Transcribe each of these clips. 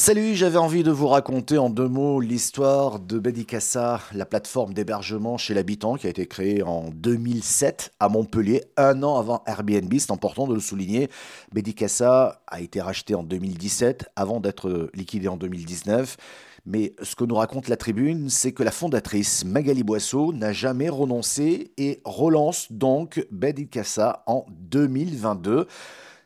Salut, j'avais envie de vous raconter en deux mots l'histoire de Bedicassa, la plateforme d'hébergement chez l'habitant qui a été créée en 2007 à Montpellier, un an avant Airbnb. C'est important de le souligner. Bedicassa a été racheté en 2017 avant d'être liquidé en 2019. Mais ce que nous raconte la tribune, c'est que la fondatrice Magali Boisseau n'a jamais renoncé et relance donc Bedicassa en 2022.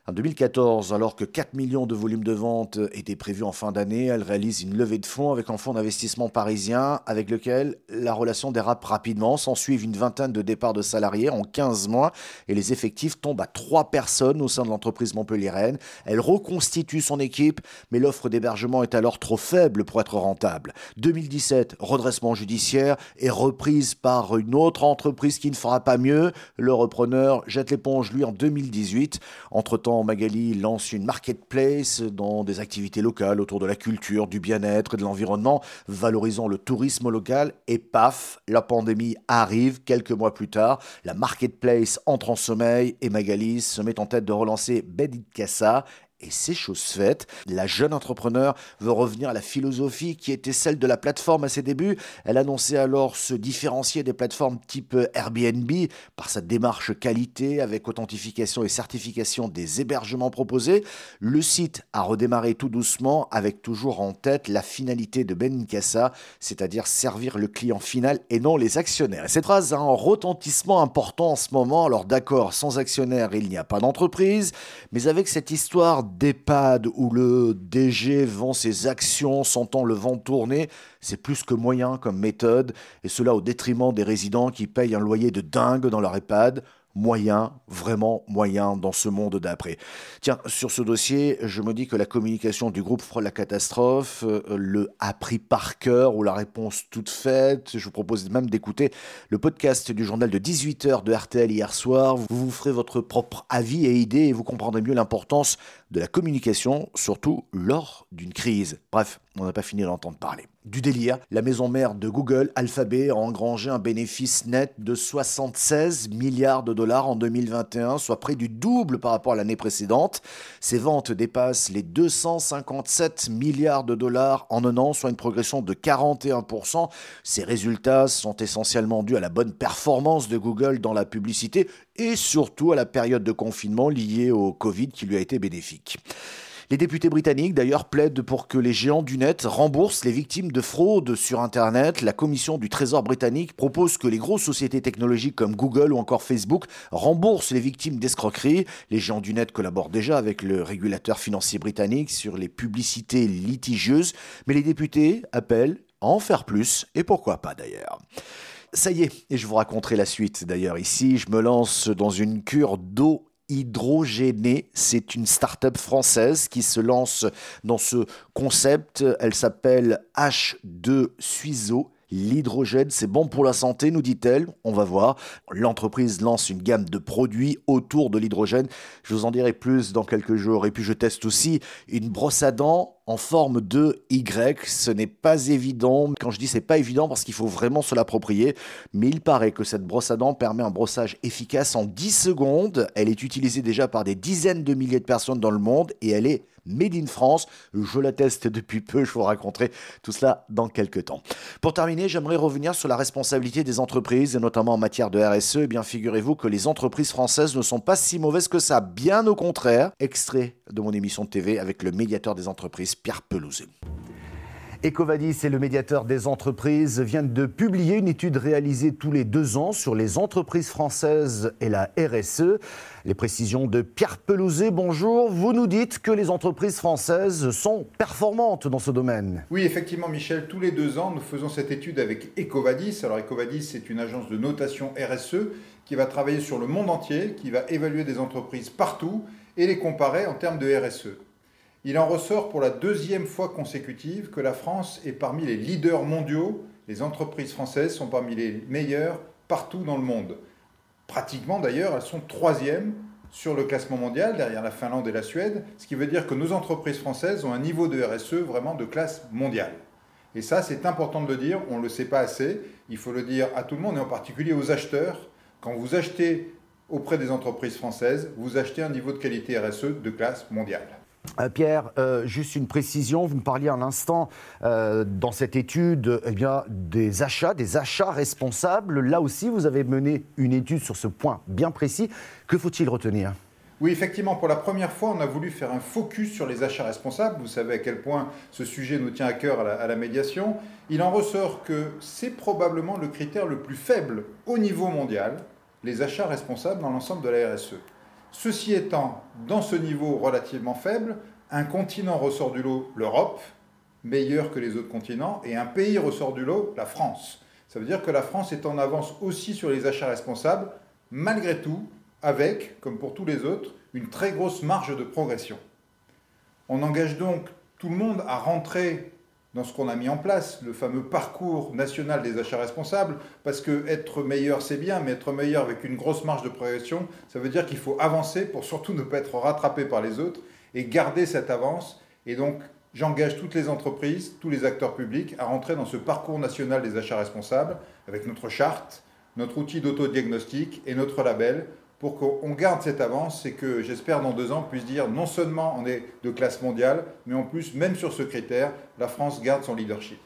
En 2014, alors que 4 millions de volumes de vente étaient prévus en fin d'année, elle réalise une levée de fonds avec un fonds d'investissement parisien avec lequel la relation dérape rapidement. S'en suivent une vingtaine de départs de salariés en 15 mois et les effectifs tombent à 3 personnes au sein de l'entreprise montpelliéraine. Elle reconstitue son équipe, mais l'offre d'hébergement est alors trop faible pour être rentable. 2017, redressement judiciaire est reprise par une autre entreprise qui ne fera pas mieux. Le repreneur jette l'éponge lui en 2018. Entre-temps, Magali lance une marketplace dans des activités locales autour de la culture, du bien-être et de l'environnement, valorisant le tourisme local. Et paf, la pandémie arrive quelques mois plus tard. La marketplace entre en sommeil et Magali se met en tête de relancer Bedit Casa et c'est chose faite. La jeune entrepreneur veut revenir à la philosophie qui était celle de la plateforme à ses débuts. Elle annonçait alors se différencier des plateformes type Airbnb par sa démarche qualité avec authentification et certification des hébergements proposés. Le site a redémarré tout doucement avec toujours en tête la finalité de Ben Kassa, c'est-à-dire servir le client final et non les actionnaires. Et cette phrase a un retentissement important en ce moment. Alors d'accord, sans actionnaires, il n'y a pas d'entreprise, mais avec cette histoire d'EHPAD où le DG vend ses actions, sentant le vent tourner, c'est plus que moyen comme méthode, et cela au détriment des résidents qui payent un loyer de dingue dans leur EHPAD moyen, vraiment moyen dans ce monde d'après. Tiens, sur ce dossier, je me dis que la communication du groupe Frôle la catastrophe euh, le a pris par cœur ou la réponse toute faite. Je vous propose même d'écouter le podcast du journal de 18h de RTL hier soir. Vous vous ferez votre propre avis et idées et vous comprendrez mieux l'importance de la communication, surtout lors d'une crise. Bref, on n'a pas fini d'entendre parler. Du délire, la maison mère de Google, Alphabet, a engrangé un bénéfice net de 76 milliards de dollars en 2021, soit près du double par rapport à l'année précédente. Ses ventes dépassent les 257 milliards de dollars en un an, soit une progression de 41%. Ces résultats sont essentiellement dus à la bonne performance de Google dans la publicité et surtout à la période de confinement liée au Covid qui lui a été bénéfique. Les députés britanniques, d'ailleurs, plaident pour que les géants du net remboursent les victimes de fraude sur Internet. La commission du Trésor britannique propose que les grosses sociétés technologiques comme Google ou encore Facebook remboursent les victimes d'escroqueries. Les géants du net collaborent déjà avec le régulateur financier britannique sur les publicités litigieuses, mais les députés appellent à en faire plus, et pourquoi pas d'ailleurs. Ça y est, et je vous raconterai la suite d'ailleurs ici, je me lance dans une cure d'eau hydrogénée. C'est une start-up française qui se lance dans ce concept. Elle s'appelle H2 Suizo. L'hydrogène, c'est bon pour la santé, nous dit-elle. On va voir. L'entreprise lance une gamme de produits autour de l'hydrogène. Je vous en dirai plus dans quelques jours. Et puis je teste aussi une brosse à dents en forme de Y. Ce n'est pas évident. Quand je dis c'est pas évident parce qu'il faut vraiment se l'approprier, mais il paraît que cette brosse à dents permet un brossage efficace en 10 secondes. Elle est utilisée déjà par des dizaines de milliers de personnes dans le monde et elle est made in France. Je la teste depuis peu, je vous raconterai tout cela dans quelques temps. Pour terminer, j'aimerais revenir sur la responsabilité des entreprises et notamment en matière de RSE. Eh bien, figurez-vous que les entreprises françaises ne sont pas si mauvaises que ça, bien au contraire. Extrait de mon émission de TV avec le médiateur des entreprises Pierre Pelouzet. Ecovadis et le médiateur des entreprises viennent de publier une étude réalisée tous les deux ans sur les entreprises françaises et la RSE. Les précisions de Pierre Pelouzet, bonjour. Vous nous dites que les entreprises françaises sont performantes dans ce domaine. Oui, effectivement, Michel, tous les deux ans, nous faisons cette étude avec Ecovadis. Alors, Ecovadis, c'est une agence de notation RSE qui va travailler sur le monde entier, qui va évaluer des entreprises partout et les comparer en termes de RSE. Il en ressort pour la deuxième fois consécutive que la France est parmi les leaders mondiaux. Les entreprises françaises sont parmi les meilleures partout dans le monde. Pratiquement d'ailleurs, elles sont troisièmes sur le classement mondial, derrière la Finlande et la Suède, ce qui veut dire que nos entreprises françaises ont un niveau de RSE vraiment de classe mondiale. Et ça, c'est important de le dire, on ne le sait pas assez, il faut le dire à tout le monde, et en particulier aux acheteurs. Quand vous achetez auprès des entreprises françaises, vous achetez un niveau de qualité RSE de classe mondiale. Euh, Pierre, euh, juste une précision, vous me parliez un instant euh, dans cette étude eh des achats, des achats responsables. Là aussi, vous avez mené une étude sur ce point bien précis. Que faut-il retenir? Oui, effectivement, pour la première fois, on a voulu faire un focus sur les achats responsables. Vous savez à quel point ce sujet nous tient à cœur à la, médiation. Il en ressort que c'est probablement le critère le plus faible au niveau mondial, les achats responsables dans l'ensemble de la RSE. Ceci étant, dans ce niveau relativement faible, un continent ressort du lot, l'Europe, meilleur que les autres continents, et un pays ressort du lot, la France. Ça veut dire que la France est en avance aussi sur les achats responsables, malgré tout, avec, comme pour tous les autres, une très grosse marge de progression. On engage donc tout le monde à rentrer dans ce qu'on a mis en place, le fameux parcours national des achats responsables, parce que être meilleur c'est bien, mais être meilleur avec une grosse marge de progression, ça veut dire qu'il faut avancer pour surtout ne pas être rattrapé par les autres et garder cette avance. Et donc j'engage toutes les entreprises, tous les acteurs publics à rentrer dans ce parcours national des achats responsables avec notre charte, notre outil d'autodiagnostic et notre label pour qu'on garde cette avance et que j'espère dans deux ans puisse dire non seulement on est de classe mondiale, mais en plus, même sur ce critère, la France garde son leadership.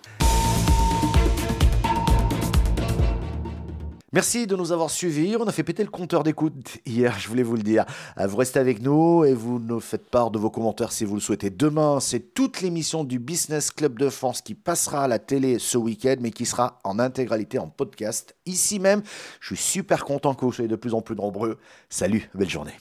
Merci de nous avoir suivis. On a fait péter le compteur d'écoute hier, je voulais vous le dire. Euh, vous restez avec nous et vous nous faites part de vos commentaires si vous le souhaitez. Demain, c'est toute l'émission du Business Club de France qui passera à la télé ce week-end, mais qui sera en intégralité en podcast ici même. Je suis super content que vous soyez de plus en plus nombreux. Salut, belle journée.